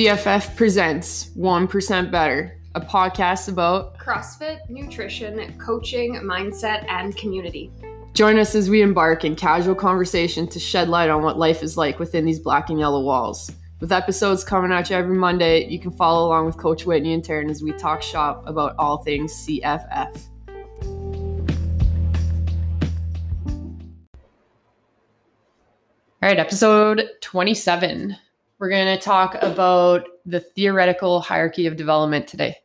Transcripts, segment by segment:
CFF presents 1% Better, a podcast about CrossFit, nutrition, coaching, mindset, and community. Join us as we embark in casual conversation to shed light on what life is like within these black and yellow walls. With episodes coming at you every Monday, you can follow along with Coach Whitney and Taryn as we talk shop about all things CFF. All right, episode 27. We're going to talk about the theoretical hierarchy of development today.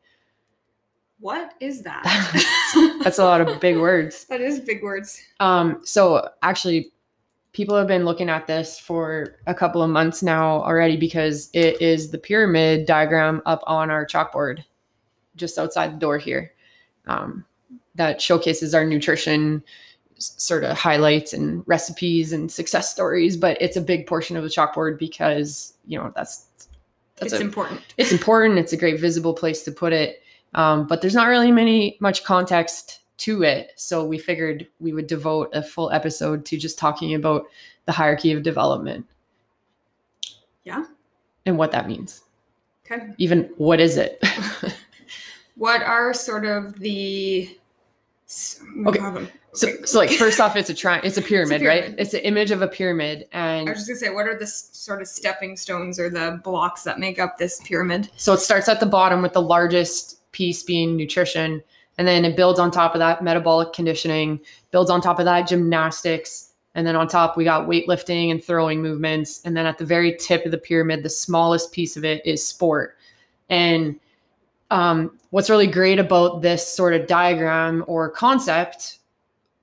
What is that? That's a lot of big words. that is big words. Um, so actually, people have been looking at this for a couple of months now already because it is the pyramid diagram up on our chalkboard just outside the door here um, that showcases our nutrition sort of highlights and recipes and success stories but it's a big portion of the chalkboard because you know that's that's it's a, important. it's important it's a great visible place to put it um, but there's not really many much context to it so we figured we would devote a full episode to just talking about the hierarchy of development Yeah. and what that means Okay. even what is it What are sort of the s- Okay. So, so like first off it's a tri- it's a pyramid, right pyramid. it's an image of a pyramid and I was just gonna say, what are the s- sort of stepping stones or the blocks that make up this pyramid? So it starts at the bottom with the largest piece being nutrition, and then it builds on top of that metabolic conditioning, builds on top of that gymnastics, and then on top we got weightlifting and throwing movements, and then at the very tip of the pyramid, the smallest piece of it is sport. And um, what's really great about this sort of diagram or concept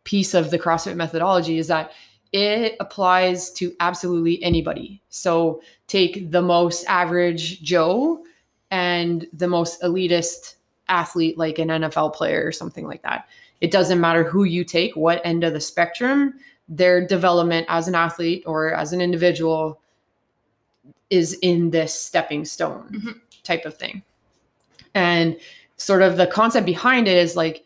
piece of the CrossFit methodology is that it applies to absolutely anybody. So take the most average Joe and the most elitist athlete, like an NFL player or something like that. It doesn't matter who you take, what end of the spectrum, their development as an athlete or as an individual is in this stepping stone Mhm. type of thing. And sort of the concept behind it is like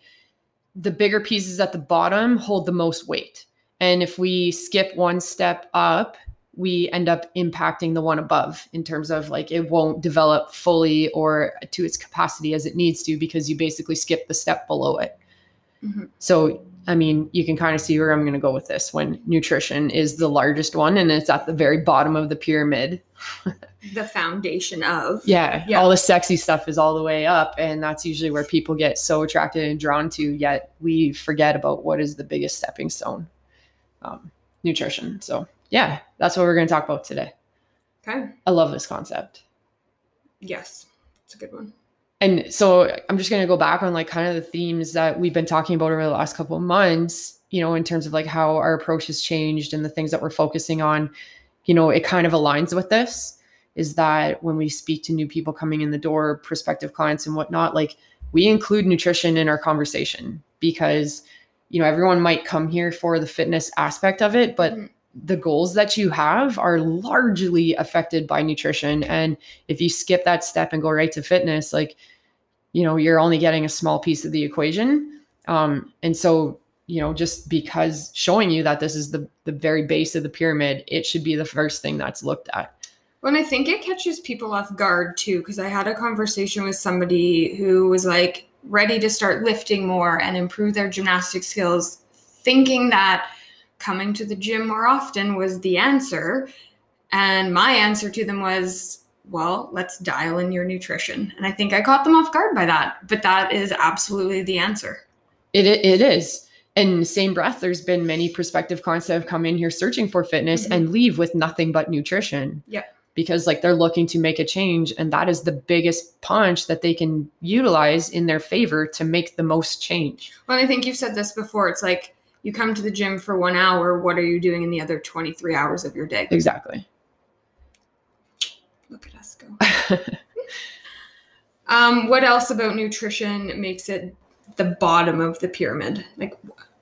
the bigger pieces at the bottom hold the most weight. And if we skip one step up, we end up impacting the one above in terms of like it won't develop fully or to its capacity as it needs to because you basically skip the step below it. Mhm. So, I mean, you can kind of see where I'm going to go with this when nutrition is the largest one and it's at the very bottom of the pyramid. The foundation of. Yeah, Yeah. all the sexy stuff is all the way up. And that's usually where people get so attracted and drawn to, yet we forget about what is the biggest stepping stone um, nutrition. So, yeah, that's what we're going to talk about today. Okay. I love this concept. Yes. It's a good one. And so I'm just going to go back on like kind of the themes that we've been talking about over the last couple of months, you know, in terms of like how our approach has changed and the things that we're focusing on. You know, it kind of aligns with this is that when we speak to new people coming in the door, prospective clients and whatnot, like we include nutrition in our conversation because, you know, everyone might come here for the fitness aspect of it, but Mhm. The goals that you have are largely affected by nutrition. And if you skip that step and go right to fitness, like, you know, you're only getting a small piece of the equation. Um, and so, you know, just because showing you that this is the the very base of the pyramid, it should be the first thing that's looked at. And I think it catches people off guard too, because I had a conversation with somebody who was like ready to start lifting more and improve their gymnastic skills, thinking that coming to the gym more often was the answer. And my answer to them was, well, let's dial in your nutrition. And I think I caught them off guard by that, but that is absolutely the answer. It it, is. The same breath, there's been many prospective clients that have come in here searching for fitness Mhm. and leave with nothing but nutrition. Yeah. Because like they're looking to make a change, and that is the biggest punch that they can utilize in their favor to make the most change. Well, I think you've said this before. It's like you come to the gym for one hour. What are you doing in the other 23 hours of your day? Exactly. Look at us go. Um, what else about nutrition makes it the bottom of the pyramid? Like,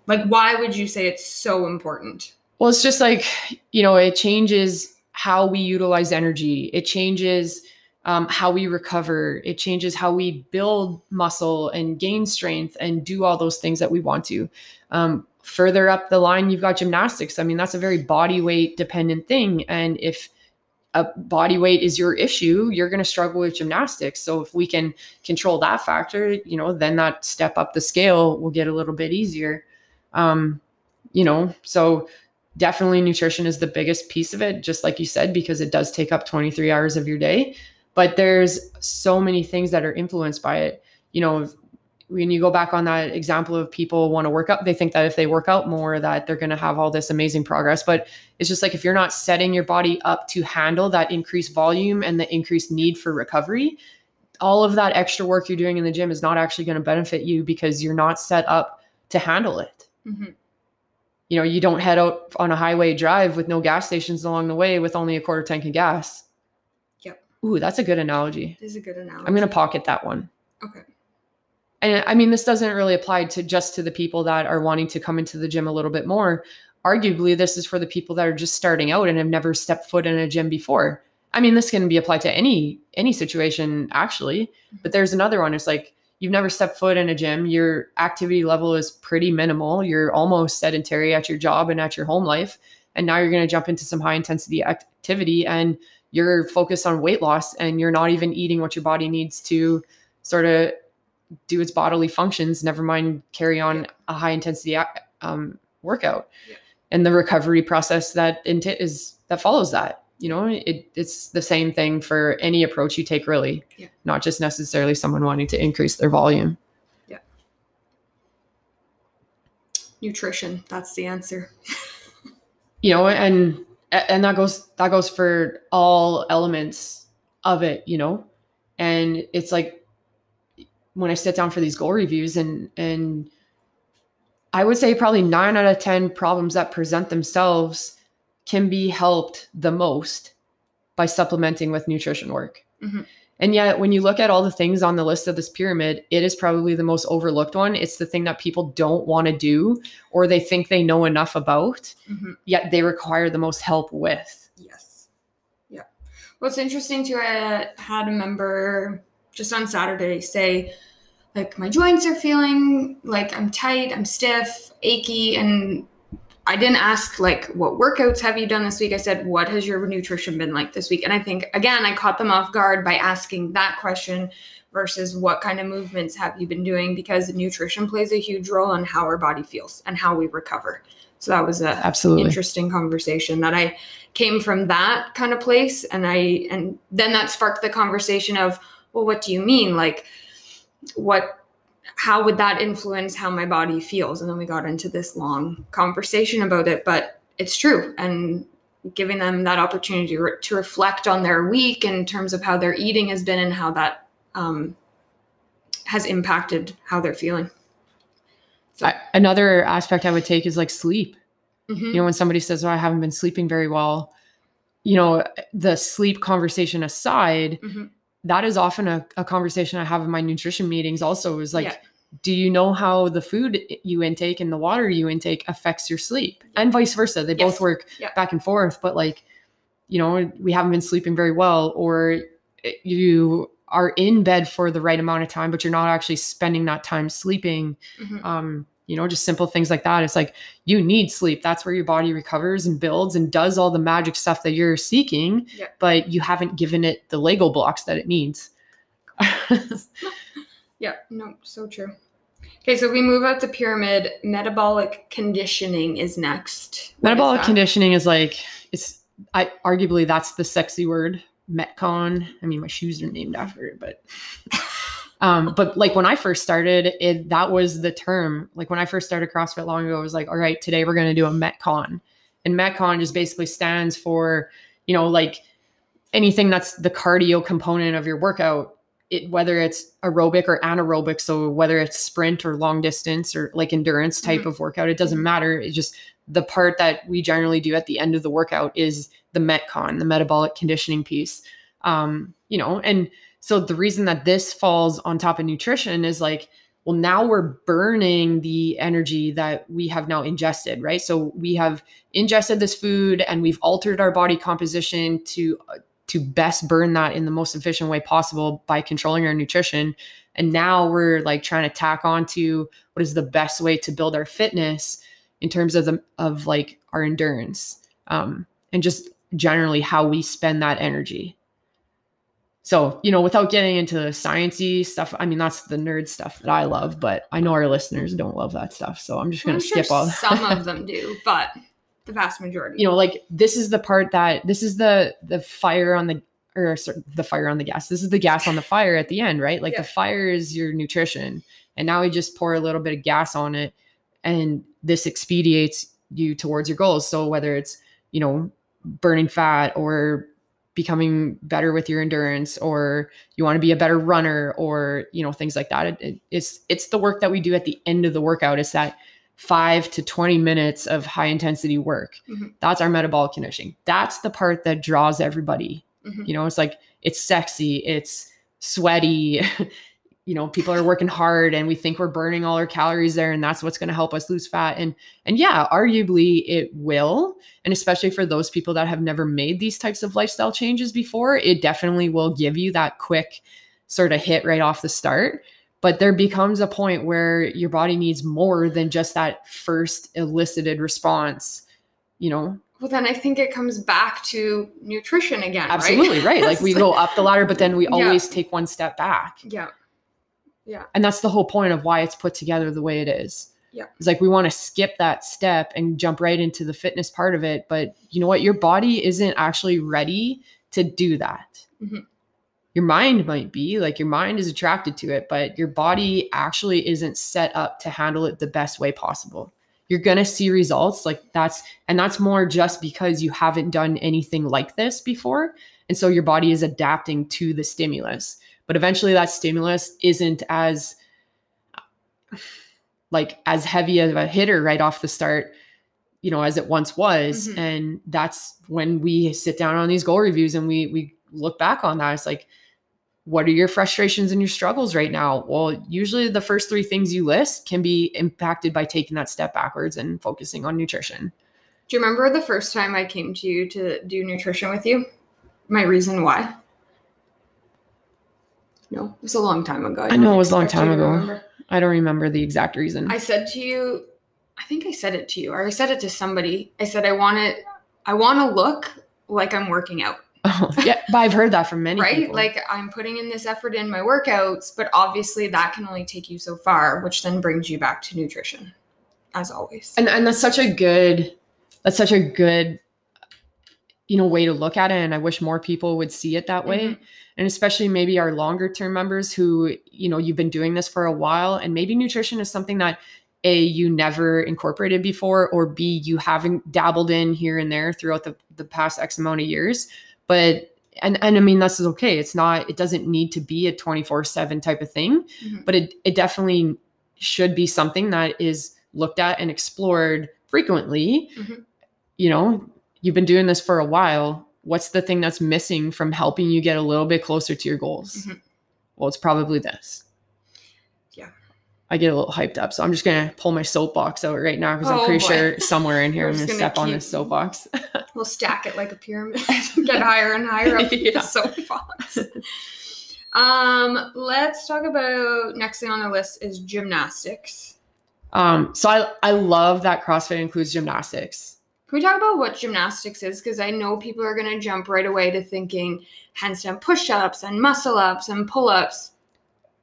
like why would you say it's so important? Well, it's just like, you know, it changes how we utilize energy. It changes um, how we recover. It changes how we build muscle and gain strength and do all those things that we want to. Um, further up the line, you've got gymnastics. I mean, that's a very body weight dependent thing. And if a body weight is your issue, you're going to struggle with gymnastics. So if we can control that factor, you know, then that step up the scale will get a little bit easier. Um, you know, so definitely nutrition is the biggest piece of it, just like you said, because it does take up 23 hours of your day. But there's so many things that are influenced by it. You know, when you go back on that example of people want to work out, they think that if they work out more, that they're going to have all this amazing progress. But it's just like if you're not setting your body up to handle that increased volume and the increased need for recovery, all of that extra work you're doing in the gym is not actually going to benefit you because you're not set up to handle it. Mm-hmm. You know, you don't head out on a highway drive with no gas stations along the way with only a quarter tank of gas. Yep. Ooh, that's a good analogy. It is a good analogy. I'm going to pocket that one. Okay and I mean, this doesn't really apply to just to the people that are wanting to come into the gym a little bit more. Arguably, this is for the people that are just starting out and have never stepped foot in a gym before. I mean, this can be applied to any any situation actually, but there's another one. It's like you've never stepped foot in a gym. Your activity level is pretty minimal. You're almost sedentary at your job and at your home life, and now you're going to jump into some high intensity activity and you're focused on weight loss and you're not even eating what your body needs to sort of do its bodily functions, never mind carry on a high intensity um, workout. Yeah. And the recovery process that is that follows that. You know, it, it's the same thing for any approach you take, really, yeah. not just necessarily someone wanting to increase their volume. Yeah. Nutrition, that's the answer. you know, and and that goes that goes for all elements of it, you know. And it's like when I sit down for these goal reviews and and I would say probably 9 out of 10 problems that present themselves can be helped the most by supplementing with nutrition work. Mm-hmm. And yet, when you look at all the things on the list of this pyramid, it is probably the most overlooked one. It's the thing that people don't want to do or they think they know enough about, mm-hmm. yet they require the most help with. Yes. Yeah. What's interesting too, I had a member just on Saturday say, like, my joints are feeling like I'm tight, I'm stiff, achy, and I didn't ask like what workouts have you done this week. I said, what has your nutrition been like this week? And I think again, I caught them off guard by asking that question versus what kind of movements have you been doing because nutrition plays a huge role in how our body feels and how we recover. So that was a absolutely interesting conversation that I came from that kind of place and I and then that sparked the conversation of well, what do you mean? Like, what, how would that influence how my body feels? And then we got into this long conversation about it, but it's true. And giving them that opportunity to reflect on their week in terms of how their eating has been and how that um, has impacted how they're feeling. So. I, another aspect I would take is like sleep. Mm-hmm. You know, when somebody says, "Oh, I haven't been sleeping very well," you know, the sleep conversation aside, mm-hmm that is often a, a conversation I have in my nutrition meetings also is like, yeah. do you know how the food you intake and the water you intake affects your sleep and vice versa? They yes. both work yeah. back and forth, but like, you know, we haven't been sleeping very well or you are in bed for the right amount of time, but you're not actually spending that time sleeping. Mm-hmm. Um, you know, just simple things like that. It's like you need sleep. That's where your body recovers and builds and does all the magic stuff that you're seeking, yeah. but you haven't given it the Lego blocks that it needs. yeah, no, so true. Okay, so we move up the pyramid. Metabolic conditioning is next. What metabolic is conditioning is like it's I arguably that's the sexy word. Metcon. I mean, my shoes are named after it, but Um, but like when I first started, it that was the term. Like when I first started CrossFit long ago, it was like, all right, today we're going to do a Metcon, and Metcon just basically stands for, you know, like anything that's the cardio component of your workout. It, whether it's aerobic or anaerobic, so whether it's sprint or long distance or like endurance type mm-hmm. of workout, it doesn't matter. It's just the part that we generally do at the end of the workout is the Metcon, the metabolic conditioning piece. Um, you know, and so the reason that this falls on top of nutrition is like, well, now we're burning the energy that we have now ingested, right? So we have ingested this food and we've altered our body composition to to best burn that in the most efficient way possible by controlling our nutrition. And now we're like trying to tack on to what is the best way to build our fitness in terms of the of like our endurance. Um, and just generally how we spend that energy. So, you know, without getting into the sciencey stuff, I mean, that's the nerd stuff that I love, but I know our listeners don't love that stuff. So I'm just going to skip sure all that. Some of them do, but the vast majority. You know, like this is the part that this is the the fire on the or sorry, the fire on the gas. This is the gas on the fire at the end, right? Like Yeah. the fire is your nutrition. And now we just pour a little bit of gas on it and this expedites you towards your goals. So whether it's, you know, burning fat or becoming better with your endurance or you want to be a better runner or, you know, things like that. It, it- it's it's the work that we do at the end of the workout. It's that 5 to 20 minutes of high intensity work. Mhm. That's our metabolic conditioning. That's the part that draws everybody Mhm. you know, it's like it's sexy, it's sweaty. you know, people are working hard and we think we're burning all our calories there and that's what's going to help us lose fat. And and yeah, arguably it will. And especially for those people that have never made these types of lifestyle changes before, it definitely will give you that quick sort of hit right off the start. But there becomes a point where your body needs more than just that first elicited response, you know, Well, then I think it comes back to nutrition again. Absolutely right. Like we go up the ladder, but then we Yeah. always take one step back. Yeah. And that's the whole point of why it's put together the way it is. Yeah. It's like we want to skip that step and jump right into the fitness part of it. But you know what? Your body isn't actually ready to do that. Mhm. Your mind might be like your mind is attracted to it, but your body actually isn't set up to handle it the best way possible. You're going to see results like that's, and that's more just because you haven't done anything like this before. And so your body is adapting to the stimulus. But eventually that stimulus isn't as like as heavy of a hitter right off the start, you know, as it once was. Mhm. And that's when we sit down on these goal reviews and we we look back on that. It's like, what are your frustrations and your struggles right now? Well, usually the first three things you list can be impacted by taking that step backwards and focusing on nutrition. Do you remember the first time I came to you to do nutrition with you? My reason why? No, it was a long time ago. I don't know it was a long time ago. remember. I don't remember the exact reason. I said to you, I think I said it to you, or I said it to somebody. I said I want it. I want to look like I'm working out, oh, yeah, but I've heard that from many right? people. Like I'm putting in this effort in my workouts, but obviously that can only take you so far, which then brings you back to nutrition, as always. and and that's such a good that's such a good you know way to look at it and i wish more people would see it that way Mhm. and especially maybe our longer term members who you know you've been doing this for a while and maybe nutrition is something that a you never incorporated before or b you haven't dabbled in here and there throughout the, the past x amount of years but and and i mean this is okay it's not it doesn't need to be a 24 7 type of thing Mhm. but it, it definitely should be something that is looked at and explored frequently Mhm. you know you've been doing this for a while what's the thing that's missing from helping you get a little bit closer to your goals Mhm. well it's probably this Yeah. i get a little hyped up so i'm just gonna pull my soapbox out right now because i'm Oh, pretty boy. sure somewhere in here i'm gonna gonna step on this soapbox We'll stack it like a pyramid, get higher and higher up Yeah. the soapbox. Um, let's talk about next thing on the list is gymnastics. um so i i love that crossfit includes gymnastics Can we talk about what gymnastics is? Because I know people are going to jump right away to thinking handstand push ups and muscle ups and pull ups,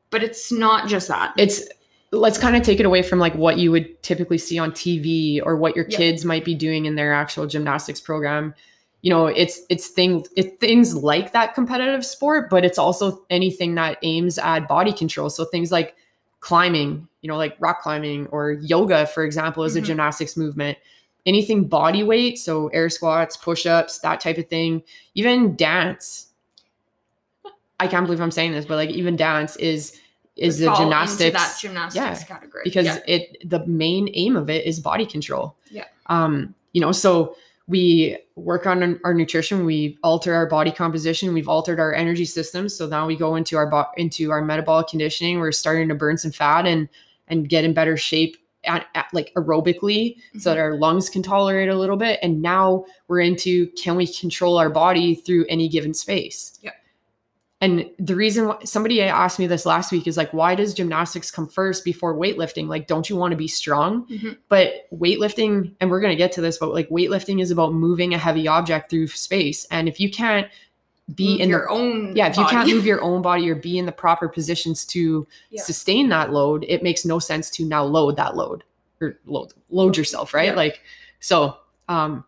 but it's not just that. it's let's kind of take it away from like what you would typically see on TV or what your Yeah. kids might be doing in their actual gymnastics program. You know, it's it's things it's things like that competitive sport, but it's also anything that aims at body control. So things like climbing, you know, like rock climbing or yoga, for example, is a Mhm. gymnastics movement. Anything body weight, so air squats, push-ups, that type of thing, even dance. I can't believe I'm saying this, but like even dance is is the gymnastics that gymnastics category because Yeah. it the main aim of it is body control. Yeah. Um, you know, so we work on our nutrition, we alter our body composition, we've altered our energy system. So now we go into our bo- into our metabolic conditioning. We're starting to burn some fat and and get in better shape at, at like aerobically so that Mm-hmm. our lungs can tolerate a little bit. And now we're into can we control our body through any given space? Yeah. and the reason why somebody asked me this last week is like, why does gymnastics come first before weightlifting? Like, don't you want to be strong? Mhm. But weightlifting, and we're going to get to this, but like weightlifting is about moving a heavy object through space. And if you can't be Move in your the, own yeah, if you can't move your own body or be in the proper positions to Yeah. sustain that load, it makes no sense to now load that load or load, load yourself, right? Yeah. Like, so, um,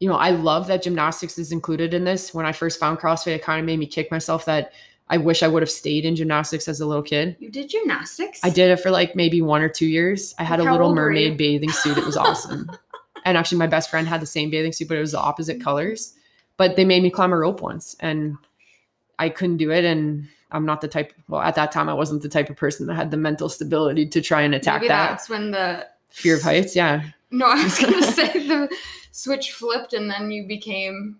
you know, I love that gymnastics is included in this. When I first found CrossFit, it kind of made me kick myself that I wish I would have stayed in gymnastics as a little kid. you did gymnastics. I did it for like maybe one or two years. I had Like, a little mermaid bathing suit. It was awesome. and actually, my best friend had the same bathing suit, but it was the opposite colors. But they made me climb a rope once, and I couldn't do it. And I'm not the type. Well, at that time, I wasn't the type of person that had the mental stability to try and attack Maybe that that's when the fear of heights. Yeah, No, I was gonna say the switch flipped and then you became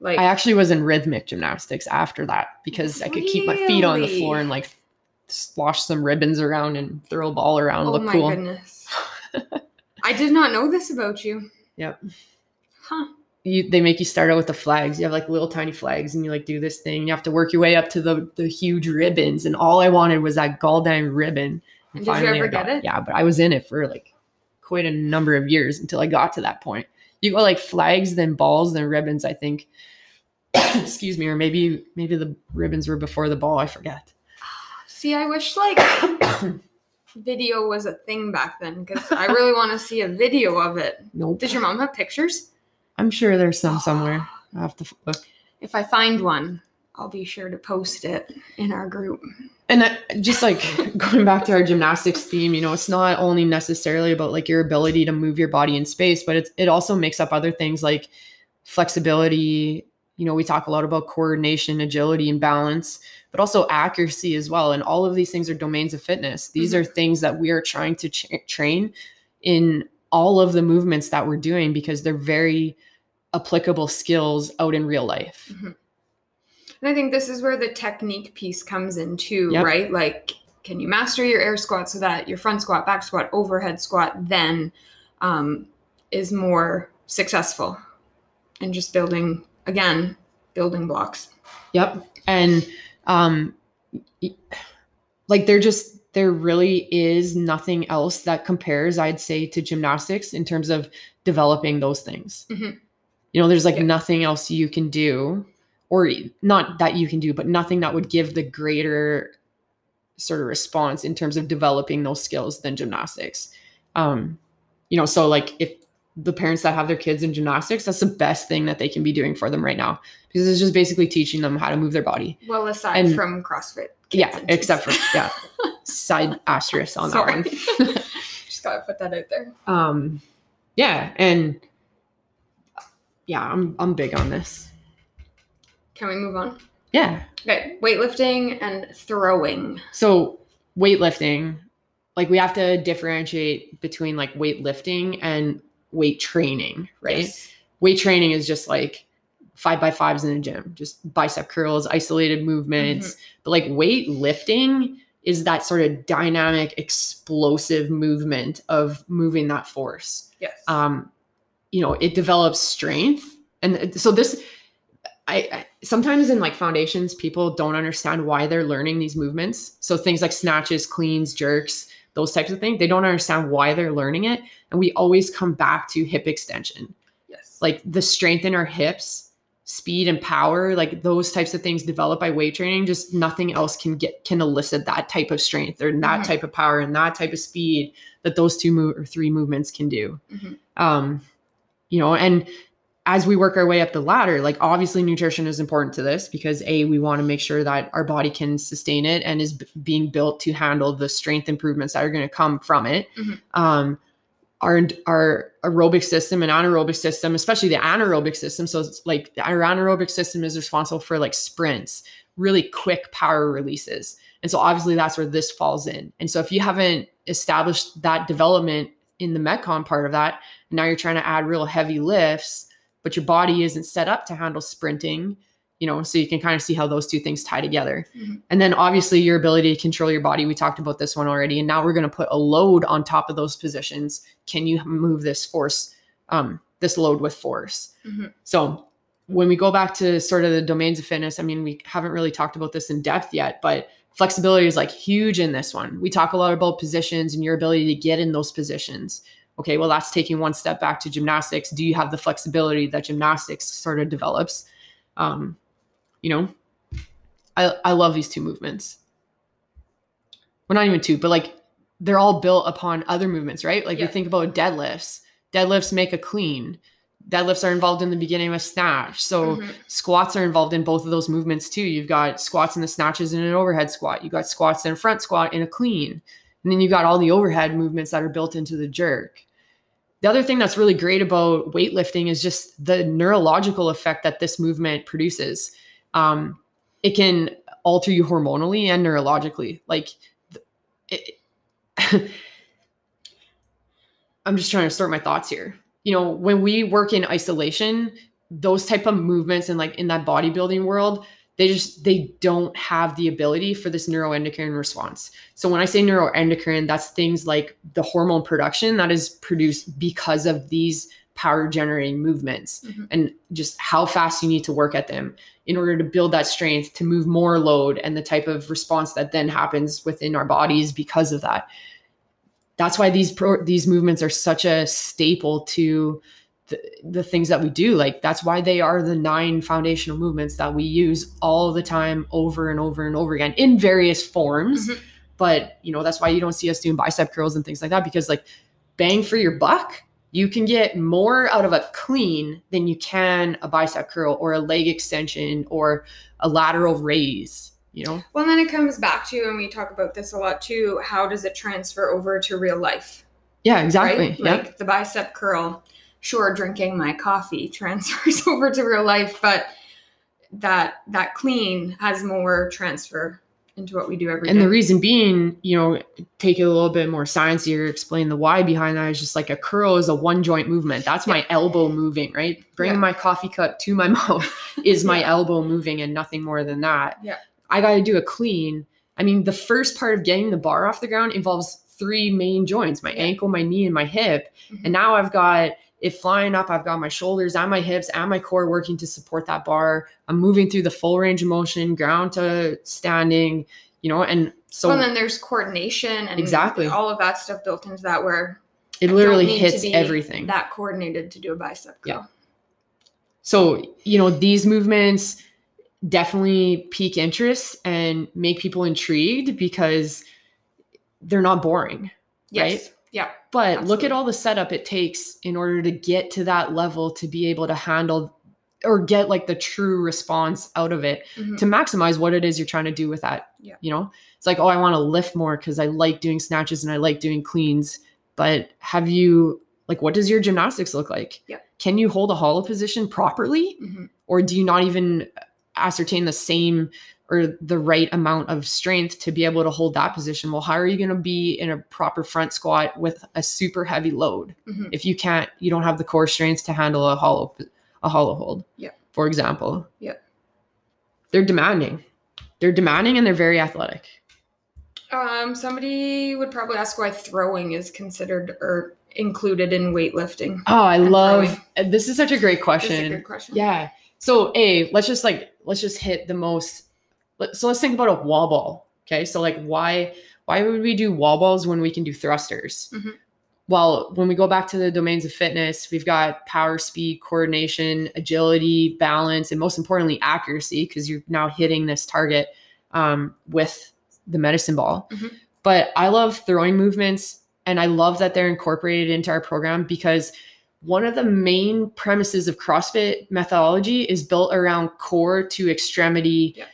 like I actually was in rhythmic gymnastics after that because I could keep my feet on the floor and like slosh some ribbons around and throw a ball around. oh look my cool. goodness. I did not know this about you. Yep. Huh. You they make you start out with the flags. You have like little tiny flags and you like do this thing. You have to work your way up to the the huge ribbons. And all I wanted was that goddamn ribbon. And did you ever got- get it? Yeah, but I was in it for like quite a number of years until I got to that point. You go like flags, then balls, then ribbons, I think. Excuse me, or maybe maybe the ribbons were before the ball, I forget. See, I wish like video was a thing back then because I really want to see a video of it. Nope. Did your mom have pictures? I'm sure there's some somewhere. I have to look. If I find one, I'll be sure to post it in our group. and that, just like going back to our gymnastics theme you know it's not only necessarily about like your ability to move your body in space but it's, it also makes up other things like flexibility you know we talk a lot about coordination agility and balance but also accuracy as well and all of these things are domains of fitness these mm-hmm. are things that we are trying to train in all of the movements that we're doing because they're very applicable skills out in real life And I think this is where the technique piece comes in too, Yep. right? Like, can you master your air squat so that your front squat, back squat, overhead squat then um, is more successful? And just building, again, building blocks. Yep. And um like there just there really is nothing else that compares, I'd say, to gymnastics in terms of developing those things. Mhm. You know, there's like Yeah. nothing else you can do, or not that you can do, but nothing that would give the greater sort of response in terms of developing those skills than gymnastics. Um, you know, so like if the parents that have their kids in gymnastics, that's the best thing that they can be doing for them right now because it's just basically teaching them how to move their body. Well, aside And- from CrossFit. yeah, except for yeah, side asterisk on Sorry. that one. just gotta put that out there. um, yeah, and yeah, I'm I'm big on this. Can we move on? Yeah, Okay, weightlifting and throwing. so weightlifting, like we have to differentiate between like weightlifting and weight training, right? Yes. weight training is just like five by fives in a gym, just bicep curls, isolated movements. But like weight lifting is that sort of dynamic, explosive movement of moving that force. Yes. Um, you know, it develops strength. And so this, I, I sometimes in like foundations, people don't understand why they're learning these movements. So things like snatches, cleans, jerks, those types of things, they don't understand why they're learning it. And we always come back to hip extension yes. like the strength in our hips speed and power like those types of things developed by weight training just nothing else can get can elicit that type of strength or that Mhm. type of power and that type of speed that those two move or three movements can do Mhm. um you know and as we work our way up the ladder like obviously nutrition is important to this because a we want to make sure that our body can sustain it and is b- being built to handle the strength improvements that are going to come from it Mhm. um our our aerobic system and anaerobic system, especially the anaerobic system. So it's like our anaerobic system is responsible for like sprints, really quick power releases. And so obviously that's where this falls in. And so if you haven't established that development in the Metcon part of that, now you're trying to add real heavy lifts, but your body isn't set up to handle sprinting, you know, so you can kind of see how those two things tie together. Mhm. And then obviously your ability to control your body. We talked about this one already. And now we're going to put a load on top of those positions. Can you move this force, um, this load with force? Mhm. So when we go back to sort of the domains of fitness, I mean, we haven't really talked about this in depth yet, but flexibility is like huge in this one. We talk a lot about positions and your ability to get in those positions. Okay, well, that's taking one step back to gymnastics. Do you have the flexibility that gymnastics sort of develops? Um, you know, I, I love these two movements. Well, not even two, but like they're all built upon other movements, right? Like Yeah. we think about deadlifts. Deadlifts make a clean. Deadlifts are involved in the beginning of a snatch. So Mhm. squats are involved in both of those movements too. You've got squats and the snatches in an overhead squat. You got squats and a front squat in a clean. And then you've got all the overhead movements that are built into the jerk. The other thing that's really great about weightlifting is just the neurological effect that this movement produces. Um, it can alter you hormonally and neurologically. Like, it, I'm just trying to sort my thoughts here. You know, when we work in isolation, those type of movements and like in that bodybuilding world, they just they don't have the ability for this neuroendocrine response. So when I say neuroendocrine, that's things like the hormone production that is produced because of these power generating movements Mhm. and just how fast you need to work at them in order to build that strength to move more load and the type of response that then happens within our bodies because of that that's why these pro- these movements are such a staple to the, the things that we do like that's why they are the nine foundational movements that we use all the time over and over and over again in various forms Mhm. but you know that's why you don't see us doing bicep curls and things like that because like bang for your buck you can get more out of a clean than you can a bicep curl or a leg extension or a lateral raise you know Well, then it comes back to, and we talk about this a lot too. How does it transfer over to real life? yeah exactly Right? Like the bicep curl. Sure, drinking my coffee transfers over to real life, but that that clean has more transfer into what we do every day. and the reason being you know take it a little bit more sciencey or explain the why behind that is just like a curl is a one joint movement that's my elbow moving right bringing Yeah. my coffee cup to my mouth is my Yeah. elbow moving and nothing more than that Yeah. i got to do a clean i mean the first part of getting the bar off the ground involves three main joints my Yeah. ankle my knee and my hip Mhm. and now i've got it flying up i've got my shoulders and my hips and my core working to support that bar i'm moving through the full range of motion ground to standing you know and so well, then there's coordination and Exactly. all of that stuff built into that where it literally hits everything that coordinated to do a bicep curl. Yeah. so you know these movements definitely pique interest and make people intrigued because they're not boring Yes. Right? Yeah. but look at all the setup it takes in order to get to that level to be able to handle or get like the true response out of it Mhm. to maximize what it is you're trying to do with that. Yeah. You know, it's like, oh, I want to lift more because I like doing snatches and I like doing cleans. But have you, like, what does your gymnastics look like? Yeah. Can you hold a hollow position properly? Mhm. Or do you not even ascertain the same or the right amount of strength to be able to hold that position? Well, how are you going to be in a proper front squat with a super heavy load? Mhm. if you can't you don't have the core strength to handle a hollow a hollow hold Yeah. for example Yeah. they're demanding they're demanding and they're very athletic Um, somebody would probably ask why throwing is considered or included in weightlifting. oh i love this is such a great That's a question good question. yeah so a let's just like let's just hit the most so let's think about a wall ball okay so like why why would we do wall balls when we can do thrusters Mhm. well when we go back to the domains of fitness we've got power speed coordination agility balance and most importantly accuracy because you're now hitting this target um, with the medicine ball Mhm. but i love throwing movements and i love that they're incorporated into our program because one of the main premises of CrossFit methodology is built around core to extremity Yeah.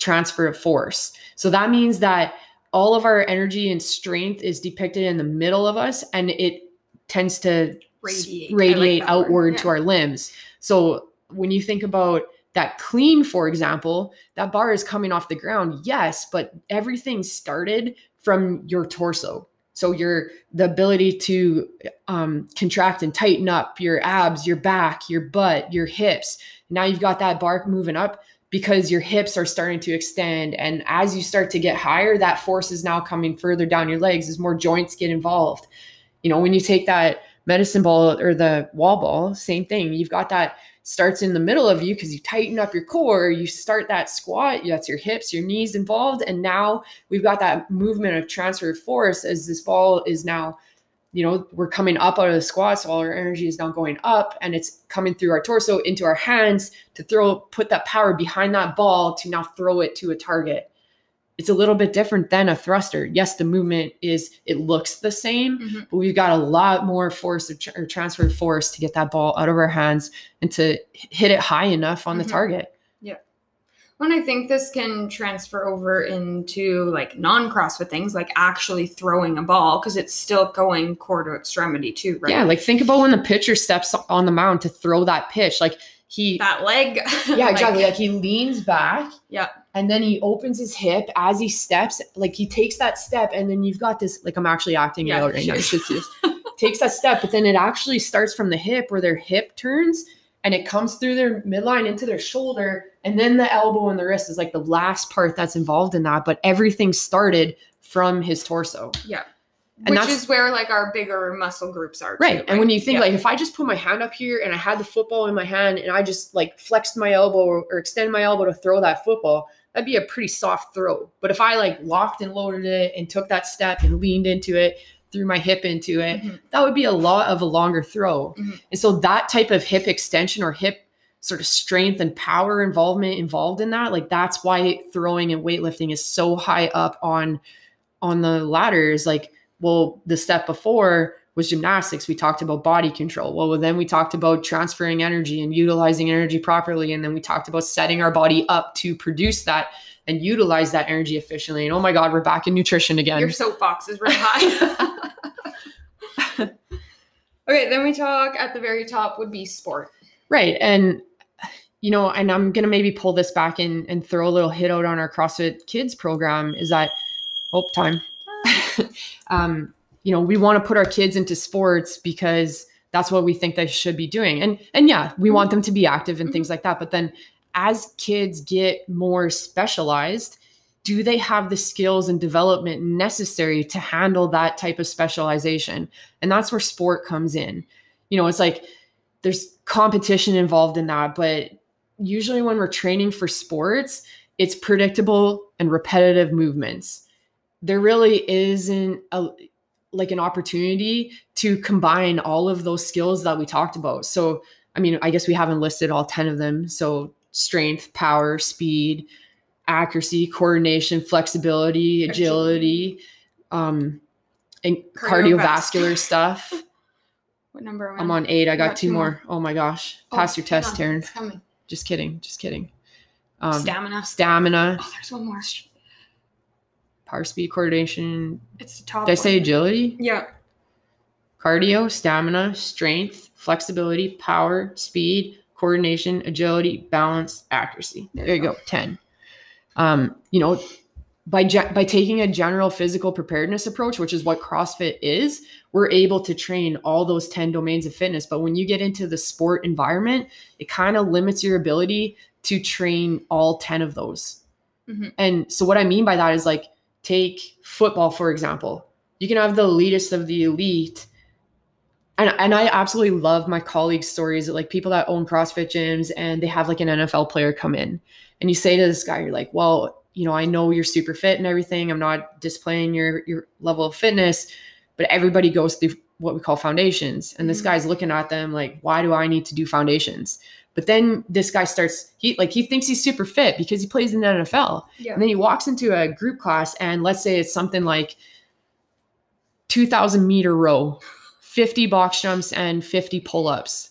Transfer of force. So that means that all of our energy and strength is depicted in the middle of us and it tends to Radiate. Like radiate word. outward Yeah. to our limbs. So when you think about that clean, for example, that bar is coming off the ground, yes, but everything started from your torso. So your the ability to um, contract and tighten up your abs, your back, your butt, your hips. Now you've got that bar moving up because your hips are starting to extend. And as you start to get higher, that force is now coming further down your legs as more joints get involved. You know, when you take that medicine ball or the wall ball, same thing. You've got that starts in the middle of you because you tighten up your core. You start that squat, that's your hips, your knees involved. And now we've got that movement of transfer of force as this ball is now, you know, we're coming up out of the squat. So all our energy is now going up and it's coming through our torso into our hands to throw, put that power behind that ball to now throw it to a target it's a little bit different than a thruster. Yes, the movement is it looks the same, mm-hmm. but we've got a lot more force or transfer force to get that ball out of our hands and to hit it high enough on mm-hmm. the target. When I think this can transfer over into like non-CrossFit things, like actually throwing a ball, because it's still going core to extremity too, right? Yeah, like think about when the pitcher steps on the mound to throw that pitch. Like he that leg. yeah, exactly. like he leans back. Yeah and then he opens his hip as he steps like he takes that step and then you've got this like i'm actually acting yeah, out right now it's just, takes that step but then it actually starts from the hip where their hip turns and it comes through their midline into their shoulder and then the elbow and the wrist is like the last part that's involved in that but everything started from his torso yeah and which is where like our bigger muscle groups are right. Too, right? and when you think yeah. like if i just put my hand up here and i had the football in my hand and i just like flexed my elbow or, or extend my elbow to throw that football that'd be a pretty soft throw. But if I like locked and loaded it and took that step and leaned into it, threw my hip into it, mm-hmm. that would be a lot of a longer throw. Mm-hmm. And so that type of hip extension or hip sort of strength and power involvement involved in that, like that's why throwing and weightlifting is so high up on on the ladders. Like, well, the step before was gymnastics. We talked about body control. Well, then we talked about transferring energy and utilizing energy properly. And then we talked about setting our body up to produce that and utilize that energy efficiently. And oh my God, we're back in nutrition again. Your soapbox is really high. okay, then we talk at the very top would be sport. Right. And you know, and I'm gonna maybe pull this back and and throw a little hit out on our CrossFit Kids program is that oh time. um, you know, we want to put our kids into sports because that's what we think they should be doing. And and yeah, we want them to be active and mm-hmm. things like that. But then as kids get more specialized, do they have the skills and development necessary to handle that type of specialization? And that's where sport comes in. You know, it's like there's competition involved in that, but usually when we're training for sports, it's predictable and repetitive movements. There really isn't a like an opportunity to combine all of those skills that we talked about. So, I mean, I guess we haven't listed all 10 of them. So, strength, power, speed, accuracy, coordination, flexibility, agility, um, and cardiovascular stuff. What number am I? I'm on eight. I got, got two, two more. more. Oh my gosh. Oh, Pass your test, Taryn. Just kidding. Just kidding. Um, stamina. Stamina. Oh, there's one more power speed coordination. It's the top. Did I say agility? Yeah. Cardio, stamina, strength, flexibility, power, speed, coordination, agility, balance, accuracy. There, there you go. go. 10. Um, you know, by ge- by taking a general physical preparedness approach, which is what CrossFit is, we're able to train all those 10 domains of fitness. But when you get into the sport environment, it kind of limits your ability to train all 10 of those. Mm-hmm. And so what I mean by that is like Take football, for example. You can have the elitist of the elite. And, and I absolutely love my colleagues' stories like people that own CrossFit gyms and they have like an NFL player come in. And you say to this guy, you're like, well, you know, I know you're super fit and everything. I'm not displaying your your level of fitness, but everybody goes through what we call foundations. And this mm-hmm. guy's looking at them like, why do I need to do foundations? But then this guy starts he like he thinks he's super fit because he plays in the NFL. Yeah. And then he walks into a group class and let's say it's something like 2000 meter row, 50 box jumps and 50 pull-ups.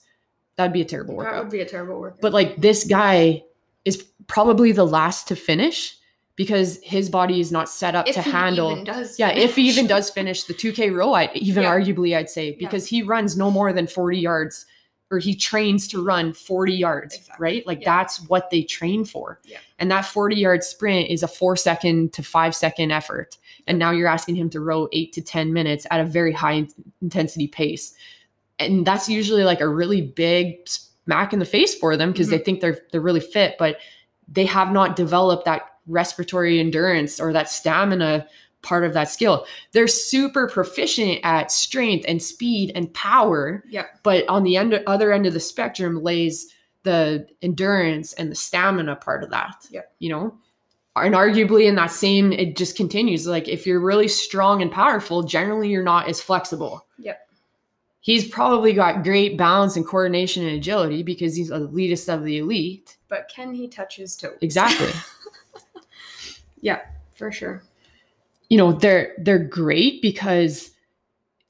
That'd be a terrible workout. That would be a terrible workout. But like this guy is probably the last to finish because his body is not set up if to handle. yeah, if he even does finish the 2K row, I even yeah. arguably I'd say because yeah. he runs no more than 40 yards or he trains to run 40 yards, exactly. right? Like yeah. that's what they train for. Yeah. And that 40 yard sprint is a four second to five second effort. And now you're asking him to row eight to 10 minutes at a very high intensity pace. And that's usually like a really big smack in the face for them because mm-hmm. they think they're they're really fit, but they have not developed that respiratory endurance or that stamina part of that skill. They're super proficient at strength and speed and power. Yeah. But on the end, other end of the spectrum lays the endurance and the stamina part of that. Yeah. You know, and arguably in that same, it just continues. Like if you're really strong and powerful, generally you're not as flexible. Yep. He's probably got great balance and coordination and agility because he's the elitist of the elite. But can he touch his toes? Exactly. yeah, for sure. You know, they're they're great because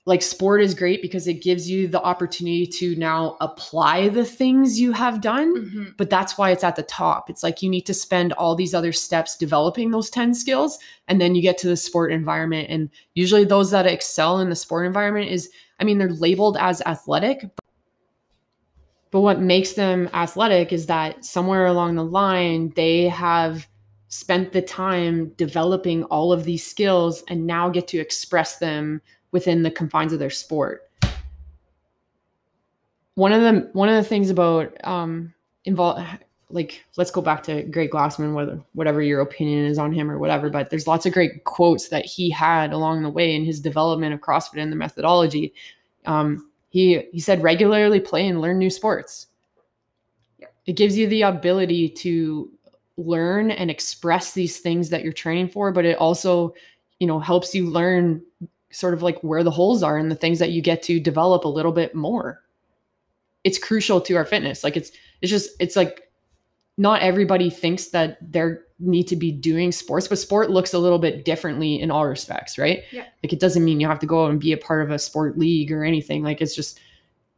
like sport is great because it gives you the opportunity to now apply the things you have done Mm-hmm. but that's why it's at the top it's like you need to spend all these other steps developing those 10 skills and then you get to the sport environment and usually those that excel in the sport environment is i mean they're labeled as athletic but what makes them athletic is that somewhere along the line they have spent the time developing all of these skills and now get to express them within the confines of their sport. One of the one of the things about um involve like let's go back to Greg Glassman, whether whatever your opinion is on him or whatever, but there's lots of great quotes that he had along the way in his development of CrossFit and the methodology. Um, he he said regularly play and learn new sports. Yep. It gives you the ability to learn and express these things that you're training for, but it also, you know, helps you learn sort of like where the holes are and the things that you get to develop a little bit more. It's crucial to our fitness. Like it's it's just it's like not everybody thinks that they need to be doing sports, but sport looks a little bit differently in all respects, right? Yeah. Like it doesn't mean you have to go out and be a part of a sport league or anything. Like it's just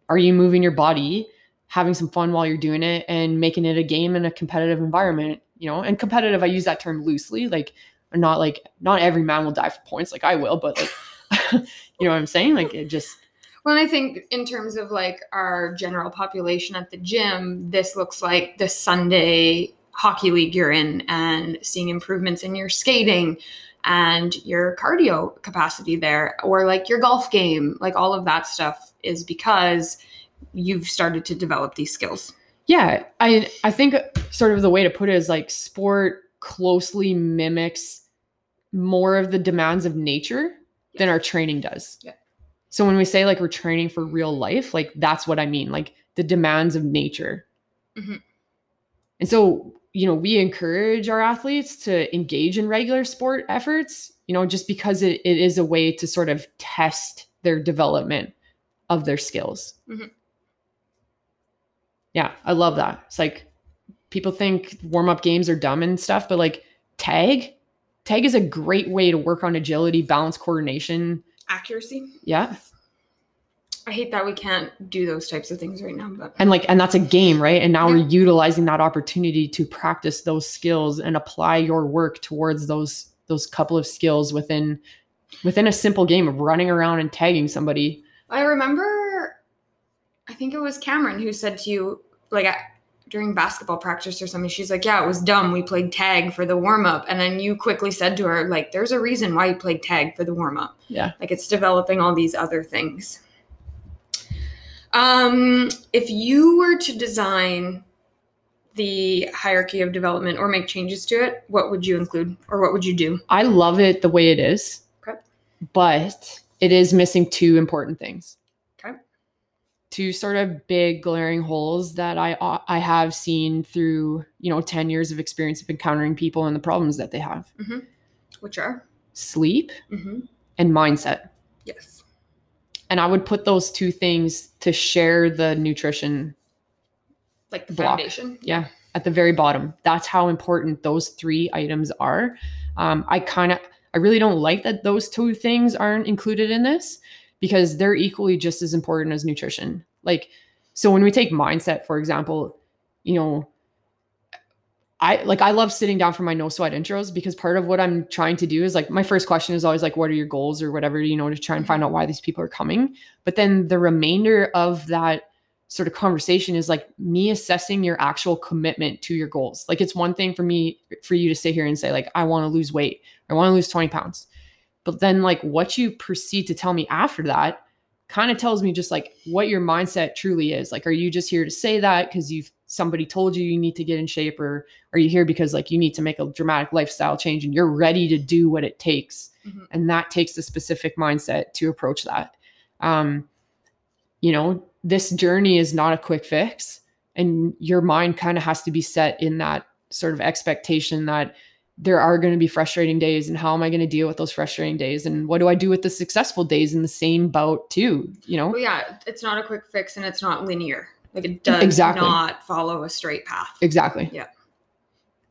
are you moving your body, having some fun while you're doing it and making it a game in a competitive environment, you know? And competitive I use that term loosely, like not like not every man will die for points like I will, but like you know what I'm saying? Like it just Well, I think in terms of like our general population at the gym, this looks like the Sunday hockey league you're in and seeing improvements in your skating and your cardio capacity there, or like your golf game, like all of that stuff is because you've started to develop these skills. Yeah, I I think sort of the way to put it is like sport closely mimics more of the demands of nature than our training does. Yeah. So when we say like we're training for real life, like that's what I mean, like the demands of nature. Mhm. And so, you know, we encourage our athletes to engage in regular sport efforts, you know, just because it, it is a way to sort of test their development of their skills. Mhm. Yeah, I love that. It's like people think warm up games are dumb and stuff, but like tag, tag is a great way to work on agility, balance, coordination. Accuracy. Yeah. I hate that we can't do those types of things right now, but And like, and that's a game, right? And now Yeah. we're utilizing that opportunity to practice those skills and apply your work towards those those couple of skills within within a simple game of running around and tagging somebody. I remember, I think it was Cameron who said to you, like during basketball practice or something, she's like, Yeah, it was dumb. We played tag for the warm up. And then you quickly said to her, like, there's a reason why you played tag for the warm up. Yeah. Like it's developing all these other things. Um, if you were to design the hierarchy of development or make changes to it, what would you include or what would you do? I love it the way it is. Okay. But it is missing two important things. Two sort of big glaring holes that I I have seen through, you know, 10 years of experience of encountering people and the problems that they have. Which are? Sleep Mm-hmm. and mindset. Yes. And I would put those two things to share the nutrition Like the Block. foundation. yeah at the very bottom that's how important those three items are um, i kind of i really don't like that those two things aren't included in this because they're equally just as important as nutrition like so when we take mindset for example you know I like I love sitting down for my no sweat intros because part of what I'm trying to do is like my first question is always like what are your goals or whatever you know to try and find mm-hmm. out why these people are coming but then the remainder of that sort of conversation is like me assessing your actual commitment to your goals. Like it's one thing for me for you to sit here and say like I want to lose weight, I want to lose 20 pounds. But then like what you proceed to tell me after that kind of tells me just like what your mindset truly is. Like are you just here to say that cuz you've somebody told you you need to get in shape or are you here because like you need to make a dramatic lifestyle change and you're ready to do what it takes Mhm. and that takes a specific mindset to approach that um you know this journey is not a quick fix and your mind kind of has to be set in that sort of expectation that there are going to be frustrating days and how am i going to deal with those frustrating days and what do i do with the successful days in the same bout too you know Well, yeah, it's not a quick fix and it's not linear. Like it does Exactly. not follow a straight path. exactly Yeah.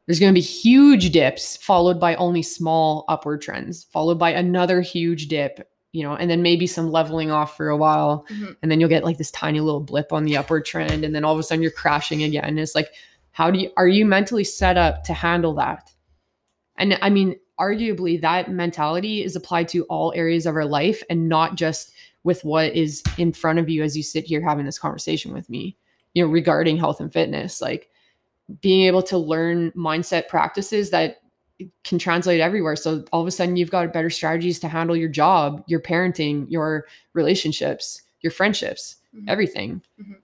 there's going to be huge dips followed by only small upward trends followed by another huge dip you know and then maybe some leveling off for a while Mhm. and then you'll get like this tiny little blip on the upward trend and then all of a sudden you're crashing again and it's like how do you are you mentally set up to handle that and i mean arguably that mentality is applied to all areas of our life and not just with what is in front of you as you sit here having this conversation with me you know regarding health and fitness like being able to learn mindset practices that can translate everywhere so all of a sudden you've got better strategies to handle your job your parenting your relationships your friendships Mhm. everything Mhm.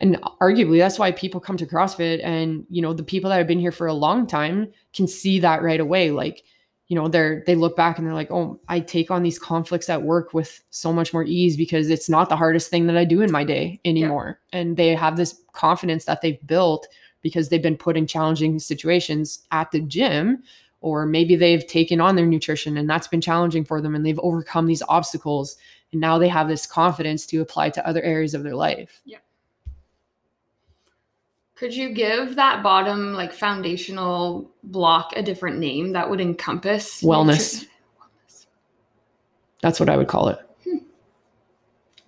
And arguably that's why people come to crossfit and you know the people that have been here for a long time can see that right away. Like you know they're they look back and they're like oh i take on these conflicts at work with so much more ease because it's not the hardest thing that i do in my day anymore. And they have this confidence that they've built because they've been put in challenging situations at the gym or maybe they've taken on their nutrition and that's been challenging for them and they've overcome these obstacles. And now they have this confidence to apply to other areas of their life Could you give that bottom like foundational block a different name that would encompass Wellness. that's what i would call it.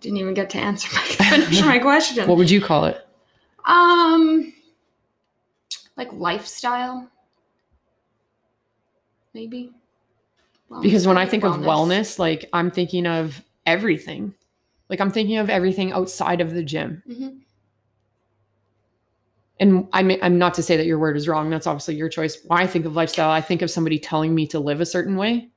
Didn't even get to answer my finish my question. what would you call it? Um, like lifestyle, maybe. Wellness, because when i think of wellness. like i'm thinking of everything. Like i'm thinking of everything outside of the gym. Mhm. And I'm, I'm not to say that your word is wrong that's obviously your choice when i think of lifestyle i think of somebody telling me to live a certain way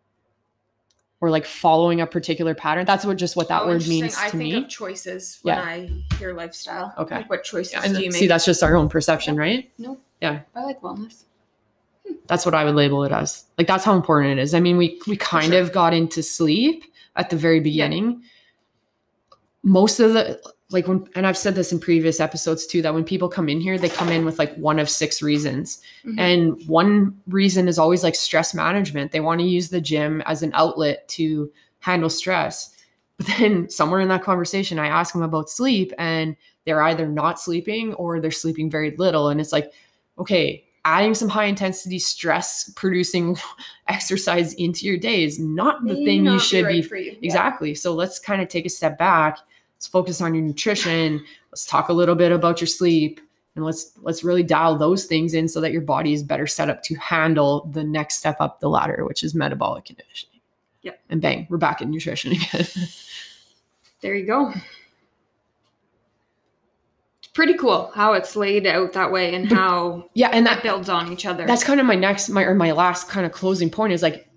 or like following a particular pattern that's what just what that Oh, word means I to think me of choices when Yeah. I hear lifestyle. Okay. Like what choices Yeah, do you make? see that's just our own perception right No. Nope. Yeah. I like wellness. that's what i would label it as like that's how important it is i mean we we kind sure. of got into sleep at the very beginning most of the like when and i've said this in previous episodes too that when people come in here they come in with like one of six reasons Mhm. and one reason is always like stress management they want to use the gym as an outlet to handle stress but then somewhere in that conversation i ask them about sleep and they're either not sleeping or they're sleeping very little and it's like okay adding some high intensity stress producing exercise into your day is not the thing not you be should right be you. Yeah. Exactly. So let's kind of take a step back. Let's focus on your nutrition. Let's talk a little bit about your sleep and let's let's really dial those things in so that your body is better set up to handle the next step up the ladder, which is metabolic conditioning. Yep. And bang, we're back in nutrition again. There you go. It's pretty cool how it's laid out that way and how yeah, and that that builds on each other. that's kind of my next my or my last kind of closing point is like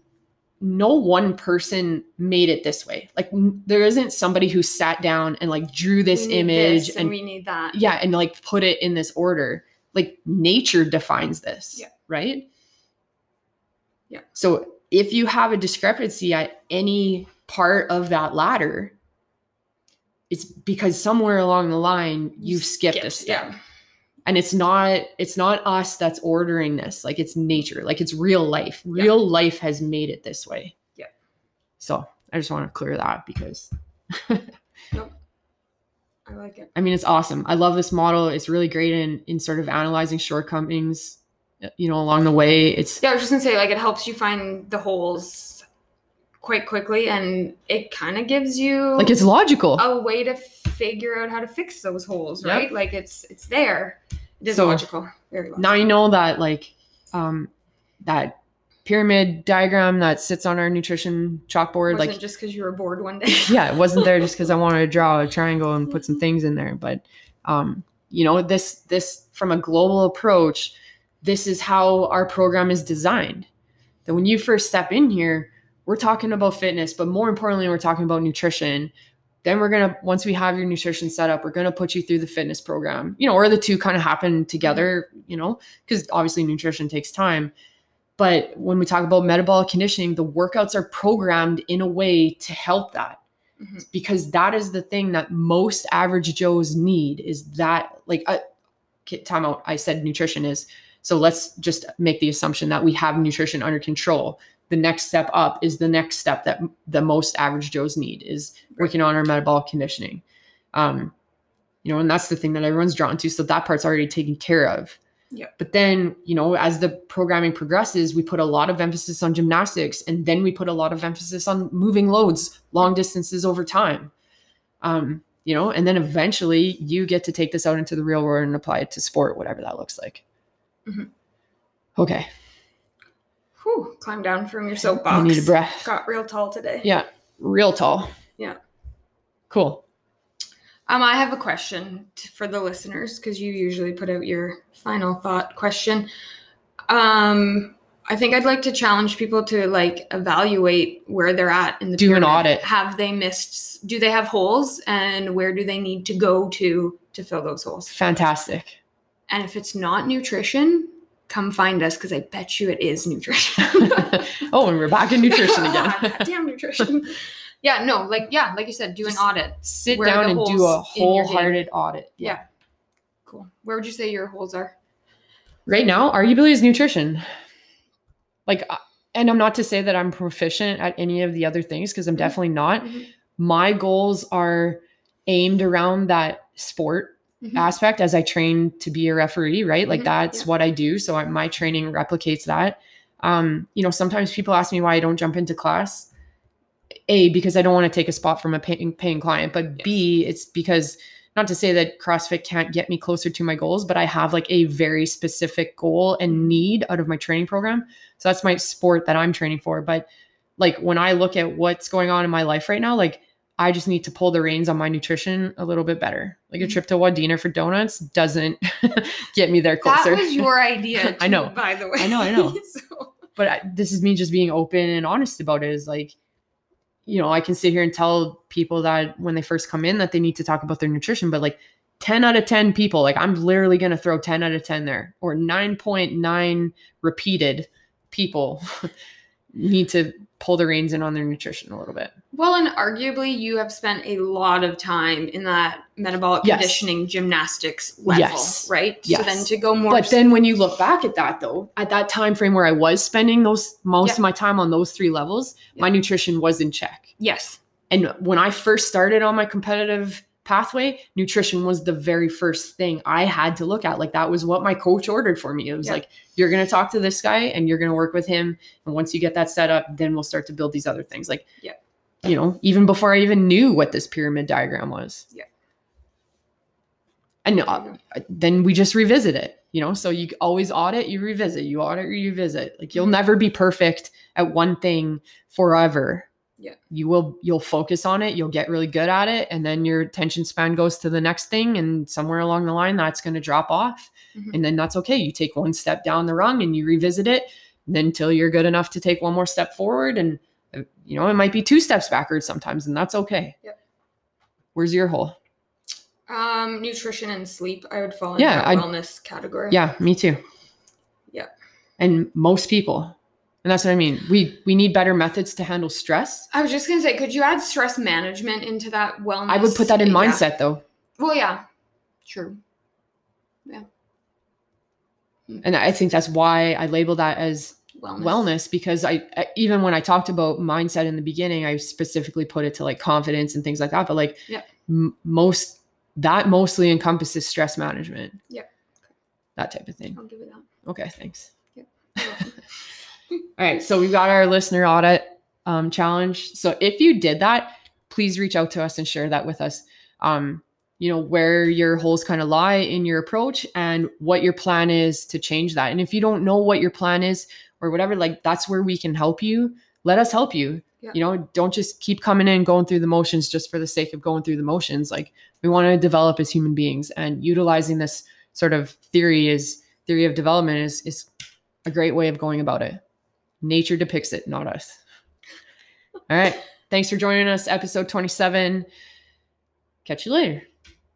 no one person made it this way. Like there isn't somebody who sat down and like drew this image this and we need that. yeah and like put it in this order like nature defines this Yeah. right Yeah. so if you have a discrepancy at any part of that ladder it's because somewhere along the line you've skipped, a step Yeah. And it's not it's not us that's ordering this like it's nature like it's real life Yeah. real life has made it this way Yeah. so i just want to clear that because nope. I like it. I mean, it's awesome. I love this model. It's really great in in sort of analyzing shortcomings, you know, along the way. It's Yeah, I was just gonna say, like, it helps you find the holes quite quickly, and it kind of gives you like it's logical. a way to figure out how to fix those holes, Yep. right? Like, it's it's there. It is So, logical, very logical. Now you know that like um that pyramid diagram that sits on our nutrition chalkboard, wasn't like just because you were bored one day. yeah, it wasn't there just because I wanted to draw a triangle and put some things in there. But um, you know, this this from a global approach, this is how our program is designed. That when you first step in here, we're talking about fitness, but more importantly, we're talking about nutrition. Then we're gonna once we have your nutrition set up, we're gonna put you through the fitness program. You know, or the two kind of happen together. You know, because obviously nutrition takes time. But when we talk about metabolic conditioning, the workouts are programmed in a way to help that. Mhm. because that is the thing that most average Joes need is that like uh, time out. I said nutrition is so let's just make the assumption that we have nutrition under control. The next step up is the next step that the most average Joes need is working on our metabolic conditioning. Um, you know, and that's the thing that everyone's drawn to. So that part's already taken care of. Yep. But then, you know, as the programming progresses, we put a lot of emphasis on gymnastics and then we put a lot of emphasis on moving loads, long distances over time. Um, you know, and then eventually you get to take this out into the real world and apply it to sport, whatever that looks like. Mhm. Okay. Whew, climb down from your I soapbox. need a breath. Got real tall today. Yeah. Real tall. Yeah. Cool. Um, I have a question t- for the listeners because you usually put out your final thought question. Um, I think I'd like to challenge people to like evaluate where they're at in the Do an audit. Have they missed? Do they have holes, and where do they need to go to to fill those holes? Fantastic. And if it's not nutrition, come find us because I bet you it is nutrition. oh, and we're back in nutrition again. Damn nutrition. yeah, no, like yeah, like you said, do an Just- audit. Sit Where down and do a holes in your game? wholehearted audit. Yeah. Cool. Where would you say your holes are? right now arguably is nutrition like uh, and i'm not to say that i'm proficient at any of the other things because i'm Mhm. definitely not Mhm. my goals are aimed around that sport Mhm. aspect as i train to be a referee right like Mhm, that's yeah. what i do so I, my training replicates that um you know sometimes people ask me why i don't jump into class a because i don't want to take a spot from a paying, paying client but b it's because not to say that CrossFit can't get me closer to my goals, but I have like a very specific goal and need out of my training program. So that's my sport that I'm training for. But like when I look at what's going on in my life right now, like I just need to pull the reins on my nutrition a little bit better. Like a Mhm. trip to Wadena for donuts doesn't get me there closer. That was your idea. I know. By the way. I know, I know. so, but I, this is me just being open and honest about it is like you know i can sit here and tell people that when they first come in that they need to talk about their nutrition but like 10 out of 10 people like i'm literally going to throw 10 out of 10 there or 9.9 repeated people need to pull the reins in on their nutrition a little bit well, and arguably, you have spent a lot of time in that metabolic Yes. conditioning gymnastics level, Yes. right? So Yes. then to go more. but then when you look back at that though at that time frame where i was spending those most Yeah. of my time on those three levels my nutrition was in check yes, And when I first started on my competitive pathway, nutrition was the very first thing I had to look at. Like that was what my coach ordered for me. It was Yeah. like, you're going to talk to this guy and you're going to work with him. And once you get that set up, then we'll start to build these other things. Like, Yeah. you know, even before I even knew what this pyramid diagram was. Yeah. And uh, then we just revisit it, you know? So you always audit, you revisit, you audit, you revisit. Like you'll Mhm. never be perfect at one thing forever Yeah. you will you'll focus on it you'll get really good at it and then your attention span goes to the next thing and somewhere along the line that's going to drop off Mhm. and then that's okay you take one step down the rung and you revisit it and then until you're good enough to take one more step forward and uh, you know it might be two steps backwards sometimes and that's okay Yep. where's your hole um, nutrition and sleep, I would fall in Yeah, that I- wellness category. yeah me too Yeah. and most people and that's what i mean we we need better methods to handle stress I was just gonna say, could you add stress management into that wellness? i would put that in Yeah. mindset though Well, yeah, true. Yeah. Hmm. And i think that's why i label that as Wellness. wellness because I, I even when I talked about mindset in the beginning, I specifically put it to like confidence and things like that. But like Yeah. m- most that mostly encompasses stress management. Yeah. That type of thing. I'll give it that. Okay, thanks. Yep. All right, so we've got our listener audit um, challenge. So if you did that, please reach out to us and share that with us. Um, you know where your holes kind of lie in your approach and what your plan is to change that. And if you don't know what your plan is or whatever, like that's where we can help you. Let us help you. Yeah. You know, don't just keep coming in going through the motions just for the sake of going through the motions. Like we want to develop as human beings and utilizing this sort of theory is theory of development is is a great way of going about it. Nature depicts it, not us. All right. Thanks for joining us, episode 27. Catch you later.